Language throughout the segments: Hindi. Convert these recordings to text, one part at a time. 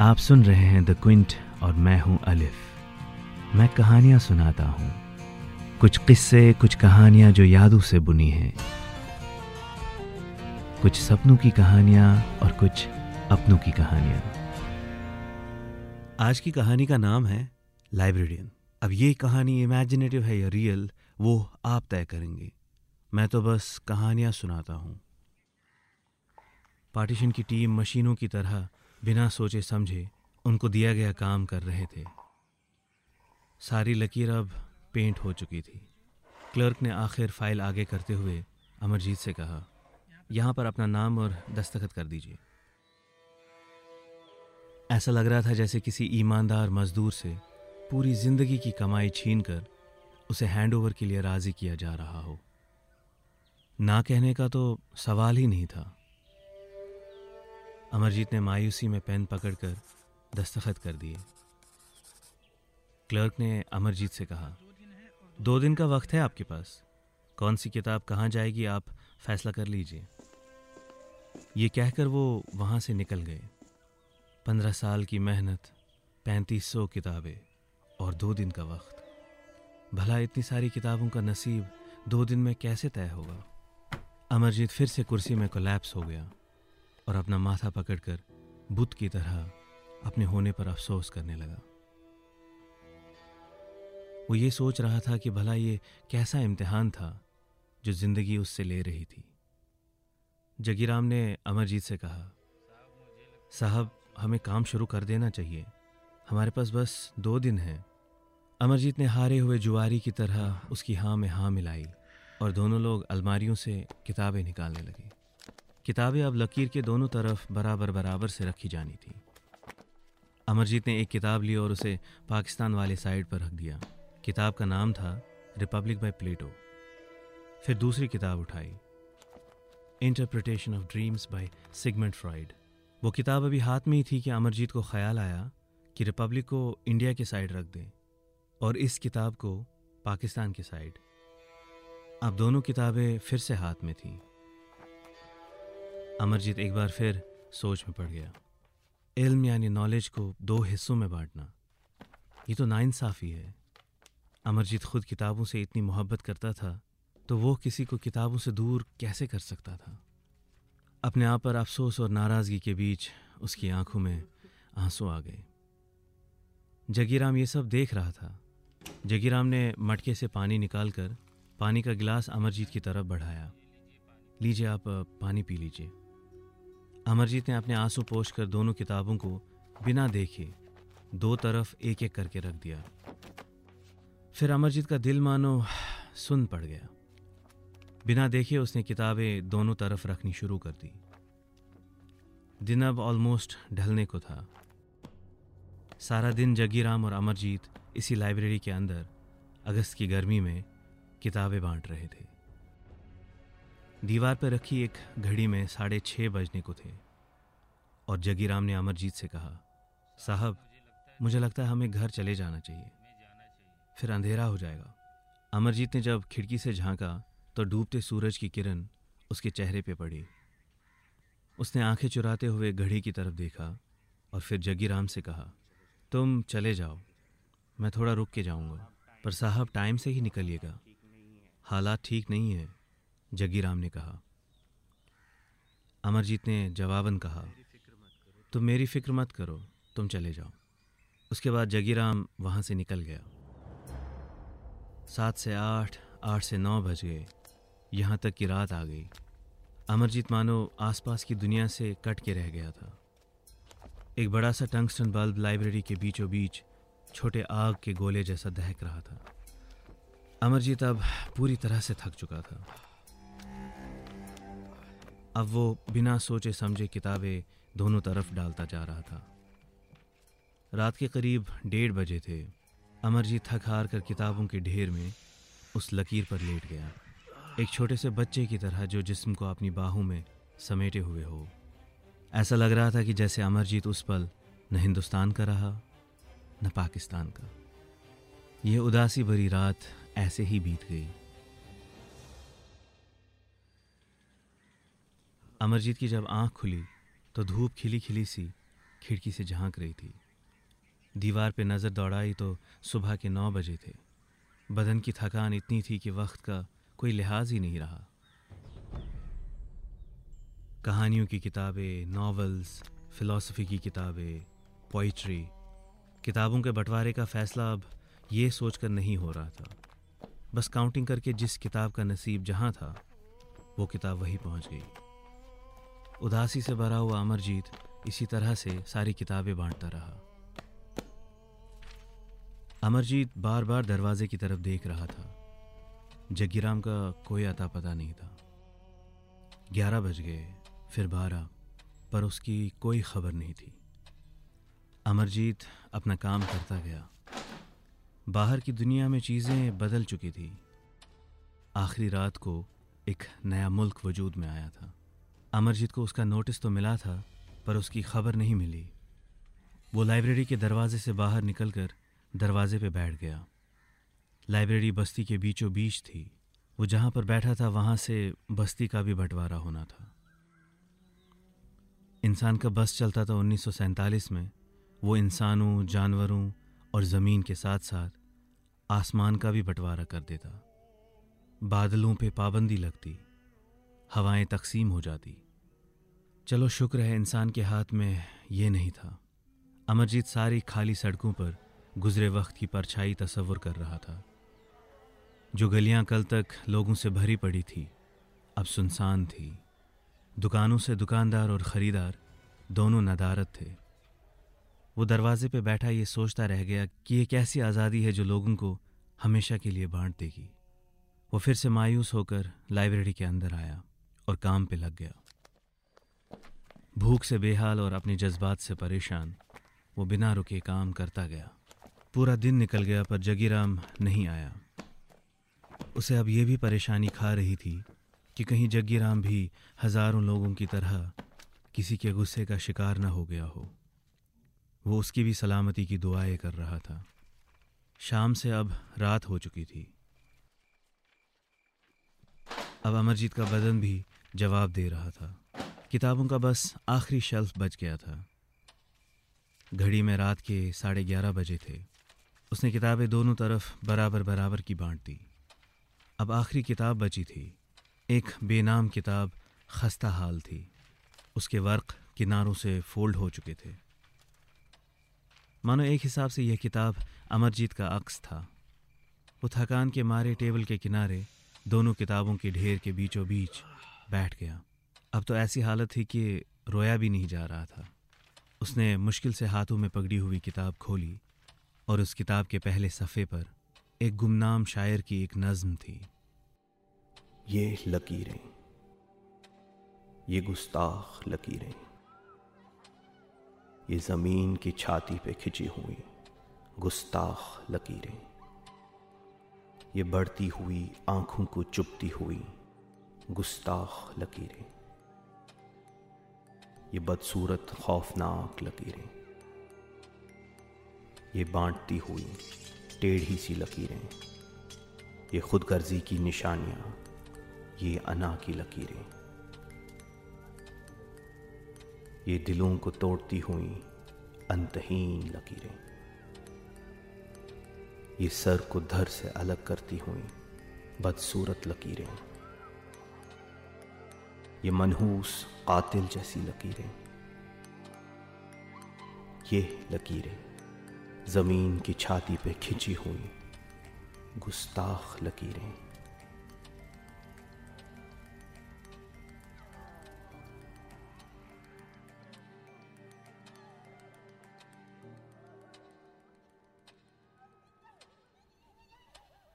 आप सुन रहे हैं द क्विंट और मैं हूँ अलिफ मैं कहानियाँ सुनाता हूँ। कुछ किस्से, कुछ कहानियाँ जो यादों से बुनी हैं। कुछ सपनों की कहानियाँ और कुछ अपनों की कहानियाँ। आज की कहानी का नाम है लाइब्रेरियन अब ये कहानी इमेजिनेटिव है या रियल वो आप तय करेंगे। मैं तो बस कहानियाँ सुनाता हूँ। पार्टीशन की टीम मशीनों की तरह बिना सोचे समझे उनको दिया गया काम कर रहे थे। सारी लकीर अब पेंट हो चुकी थी। क्लर्क ने आखिर फ़ाइल आगे करते हुए अमरजीत से कहा, यहाँ पर अपना नाम और दस्तखत कर दीजिए। ऐसा लग रहा था जैसे किसी ईमानदार मजदूर से पूरी ज़िंदगी की कमाई छीन कर उसे हैंडओवर के लिए राज़ी किया जा रहा हो। ना कहने का तो सवाल ही नहीं था। अमरजीत ने मायूसी में पेन पकड़कर दस्तखत कर दिए। क्लर्क ने अमरजीत से कहा, दो दिन का वक्त है आपके पास। कौन सी किताब कहाँ जाएगी आप फैसला कर लीजिए। ये कहकर वो वहाँ से निकल गए। पंद्रह साल की मेहनत, पैंतीस सौ किताबें और दो दिन का वक्त। भला इतनी सारी किताबों का नसीब दो दिन में कैसे तय होगा? अमरजीत फिर से कुर्सी में कोलैप्स हो गया। और अपना माथा पकड़कर बुत की तरह अपने होने पर अफसोस करने लगा। वो ये सोच रहा था कि भला ये कैसा इम्तिहान था जो ज़िंदगी उससे ले रही थी। जगीराम ने अमरजीत से कहा, साहब, हमें काम शुरू कर देना चाहिए। हमारे पास बस दो दिन हैं। अमरजीत ने हारे हुए जुआरी की तरह उसकी हाँ में हाँ मिलाई और दोनों लोग अलमारियों से किताबें निकालने लगे। किताबें अब लकीर के दोनों तरफ़ बराबर बराबर से रखी जानी थी। अमरजीत ने एक किताब ली और उसे पाकिस्तान वाले साइड पर रख दिया। किताब का नाम था रिपब्लिक बाय प्लेटो। फिर दूसरी किताब उठाई। Interpretation of dreams by Sigmund Freud. वो किताब अभी हाथ में ही थी कि अमरजीत को ख्याल आया कि रिपब्लिक को इंडिया के साइड रख दें और इस किताब को पाकिस्तान के साइड। अब दोनों किताबें फिर से हाथ में थीं। अमरजीत एक बार फिर सोच में पड़ गया। इल्म यानी नॉलेज को दो हिस्सों में बांटना, ये तो नाइंसाफ़ी है। अमरजीत खुद किताबों से इतनी मोहब्बत करता था तो वो किसी को किताबों से दूर कैसे कर सकता था? अपने आप पर अफसोस और नाराज़गी के बीच उसकी आँखों में आँसू आ गए। जगीराम ये सब देख रहा था। जगीराम ने मटके से पानी निकालकर पानी का गिलास अमरजीत की तरफ़ बढ़ाया। लीजिए आप, पानी पी लीजिए। अमरजीत ने अपने आँसू पोष कर दोनों किताबों को बिना देखे दो तरफ़ एक एक करके रख दिया। फिर अमरजीत का दिल मानो सुन पड़ गया। बिना देखे उसने किताबें दोनों तरफ़ रखनी शुरू कर दी। दिन अब ऑलमोस्ट ढलने को था। सारा दिन जगीराम और अमरजीत इसी लाइब्रेरी के अंदर अगस्त की गर्मी में किताबें बांट रहे थे। दीवार पर रखी एक घड़ी में साढ़े छः बजने को थे। और जगीराम ने अमरजीत से कहा, साहब, मुझे लगता है हमें घर चले जाना चाहिए। फिर अंधेरा हो जाएगा। अमरजीत ने जब खिड़की से झांका तो डूबते सूरज की किरण उसके चेहरे पे पड़ी। उसने आँखें चुराते हुए घड़ी की तरफ़ देखा और फिर जगीराम से कहा, तुम चले जाओ, मैं थोड़ा रुक के जाऊँगा, पर साहब, टाइम से ही निकलिएगा। हालात ठीक नहीं है। जगीराम ने कहा, अमरजीत ने जवाबन कहा, तुम मेरी फ़िक्र मत करो, तुम चले जाओ। उसके बाद जगीराम वहाँ से निकल गया। सात से आठ आठ से नौ बज गए। यहाँ तक कि रात आ गई। अमरजीत मानो आसपास की दुनिया से कट के रह गया था। एक बड़ा सा टंगस्टन बल्ब लाइब्रेरी के बीचों बीच छोटे आग के गोले जैसा दहक रहा था। अमरजीत अब पूरी तरह से थक चुका था। अब वो बिना सोचे समझे किताबें दोनों तरफ़ डालता जा रहा था। रात के करीब डेढ़ बजे थे। अमरजीत थक हार कर किताबों के ढेर में उस लकीर पर लेट गया। एक छोटे से बच्चे की तरह जो जिस्म को अपनी बाहों में समेटे हुए हो। ऐसा लग रहा था कि जैसे अमरजीत उस पल न हिंदुस्तान का रहा, न पाकिस्तान का। यह उदासी भरी रात ऐसे ही बीत गई। अमरजीत की जब आँख खुली तो धूप खिली खिली सी खिड़की से झाँक रही थी। दीवार पे नज़र दौड़ाई तो सुबह के नौ बजे थे। बदन की थकान इतनी थी कि वक्त का कोई लिहाज ही नहीं रहा। कहानियों की किताबें, नॉवेल्स, फ़िलासफ़ी की किताबें, पोइट्री, किताबों के बंटवारे का फ़ैसला अब ये सोचकर नहीं हो रहा था। बस काउंटिंग करके जिस किताब का नसीब जहाँ था, वो किताब वहीं पहुँच गई। उदासी से भरा हुआ अमरजीत इसी तरह से सारी किताबें बांटता रहा। अमरजीत बार बार दरवाजे की तरफ़ देख रहा था। जग्गीराम का कोई अता पता नहीं था। ग्यारह बज गए, फिर बारह, पर उसकी कोई खबर नहीं थी। अमरजीत अपना काम करता गया। बाहर की दुनिया में चीज़ें बदल चुकी थी। आखिरी रात को एक नया मुल्क वजूद में आया था। अमरजीत को उसका नोटिस तो मिला था, पर उसकी खबर नहीं मिली। वो लाइब्रेरी के दरवाजे से बाहर निकलकर दरवाजे पे बैठ गया। लाइब्रेरी बस्ती के बीचों बीच थी। वो जहाँ पर बैठा था, वहाँ से बस्ती का भी बंटवारा होना था। इंसान का बस चलता था उन्नीस सौ सैंतालीस में। वो इंसानों, जानवरों और ज़मीन के साथ साथ आसमान का भी बंटवारा कर देता। बादलों पे पाबंदी लगती। हवाएँ तकसीम हो जाती। चलो शुक्र है इंसान के हाथ में ये नहीं था। अमरजीत सारी खाली सड़कों पर गुजरे वक्त की परछाई तस्वुर कर रहा था। जो गलियाँ कल तक लोगों से भरी पड़ी थी, अब सुनसान थी। दुकानों से दुकानदार और ख़रीदार दोनों नदारत थे। वो दरवाजे पे बैठा ये सोचता रह गया कि ये कैसी आज़ादी है जो लोगों को हमेशा के लिए बांट देगी। वो फिर से मायूस होकर लाइब्रेरी के अंदर आया और काम पे लग गया। भूख से बेहाल और अपने जज्बात से परेशान, वो बिना रुके काम करता गया। पूरा दिन निकल गया, पर जगीराम नहीं आया। उसे अब यह भी परेशानी खा रही थी कि कहीं जग्गीराम भी हज़ारों लोगों की तरह किसी के गुस्से का शिकार न हो गया हो। वो उसकी भी सलामती की दुआएँ कर रहा था। शाम से अब रात हो चुकी थी। अब अमरजीत का बदन भी जवाब दे रहा था। किताबों का बस आखिरी शेल्फ बच गया था। घड़ी में रात के साढ़े ग्यारह बजे थे। उसने किताबें दोनों तरफ़ बराबर बराबर की बांट दी। अब आखिरी किताब बची थी। एक बेनाम किताब खस्ता हाल थी। उसके वर्क किनारों से फोल्ड हो चुके थे। मानो एक हिसाब से यह किताब अमरजीत का अक्स था। वो थकान के मारे टेबल के किनारे दोनों किताबों के ढेर के बीचों बीच बैठ गया। अब तो ऐसी हालत थी कि रोया भी नहीं जा रहा था। उसने मुश्किल से हाथों में पकड़ी हुई किताब खोली और उस किताब के पहले सफ़े पर एक गुमनाम शायर की एक नज़म थी। ये लकीरें, ये गुस्ताख लकीरें, ये ज़मीन की छाती पे खिंची हुई गुस्ताख लकीरें, ये बढ़ती हुई आँखों को चुपती हुई गुस्ताख लकीरें। ये बदसूरत खौफनाक लकीरें। ये बांटती हुई टेढ़ी सी लकीरें। ये खुद गर्जी की निशानियाँ, ये अना की लकीरें। ये दिलों को तोड़ती हुई अंतहीन लकीरें। ये सर को धर से अलग करती हुई बदसूरत लकीरें। ये मनहूस कातिल जैसी लकीरें। ये लकीरें ज़मीन की छाती पे खिंची हुई गुस्ताख लकीरें।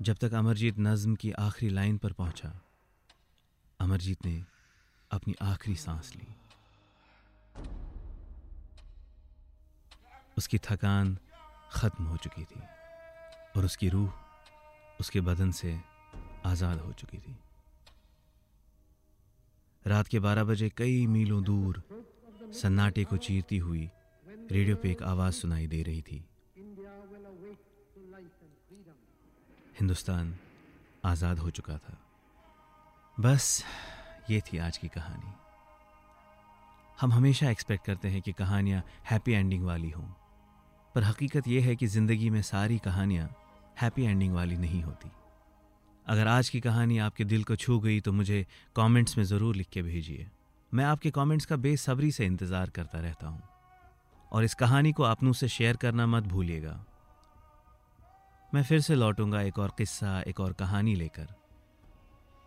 जब तक अमरजीत नज्म की आखिरी लाइन पर पहुँचा, अमरजीत ने अपनी आखिरी सांस ली। उसकी थकान ख़त्म हो चुकी थी और उसकी रूह उसके बदन से आज़ाद हो चुकी थी। रात के बारह बजे कई मीलों दूर सन्नाटे को चीरती हुई रेडियो पे एक आवाज़ सुनाई दे रही थी। हिंदुस्तान आज़ाद हो चुका था। बस ये थी आज की कहानी। हम हमेशा एक्सपेक्ट करते हैं कि कहानियाँ हैप्पी एंडिंग वाली हों, पर हकीकत यह है कि ज़िंदगी में सारी कहानियाँ हैप्पी एंडिंग वाली नहीं होती। अगर आज की कहानी आपके दिल को छू गई तो मुझे कमेंट्स में ज़रूर लिख के भेजिए। मैं आपके कमेंट्स का बेसब्री से इंतज़ार करता रहता हूँ, और इस कहानी को अपनों से शेयर करना मत भूलिएगा। मैं फिर से लौटूँगा एक और किस्सा, एक और कहानी लेकर।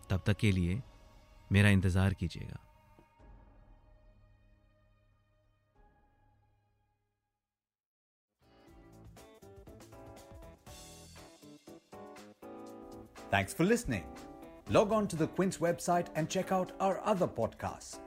तब तक के लिए मेरा इंतज़ार कीजिएगा Thanks for listening. Log on to the Quince website and check out our other podcasts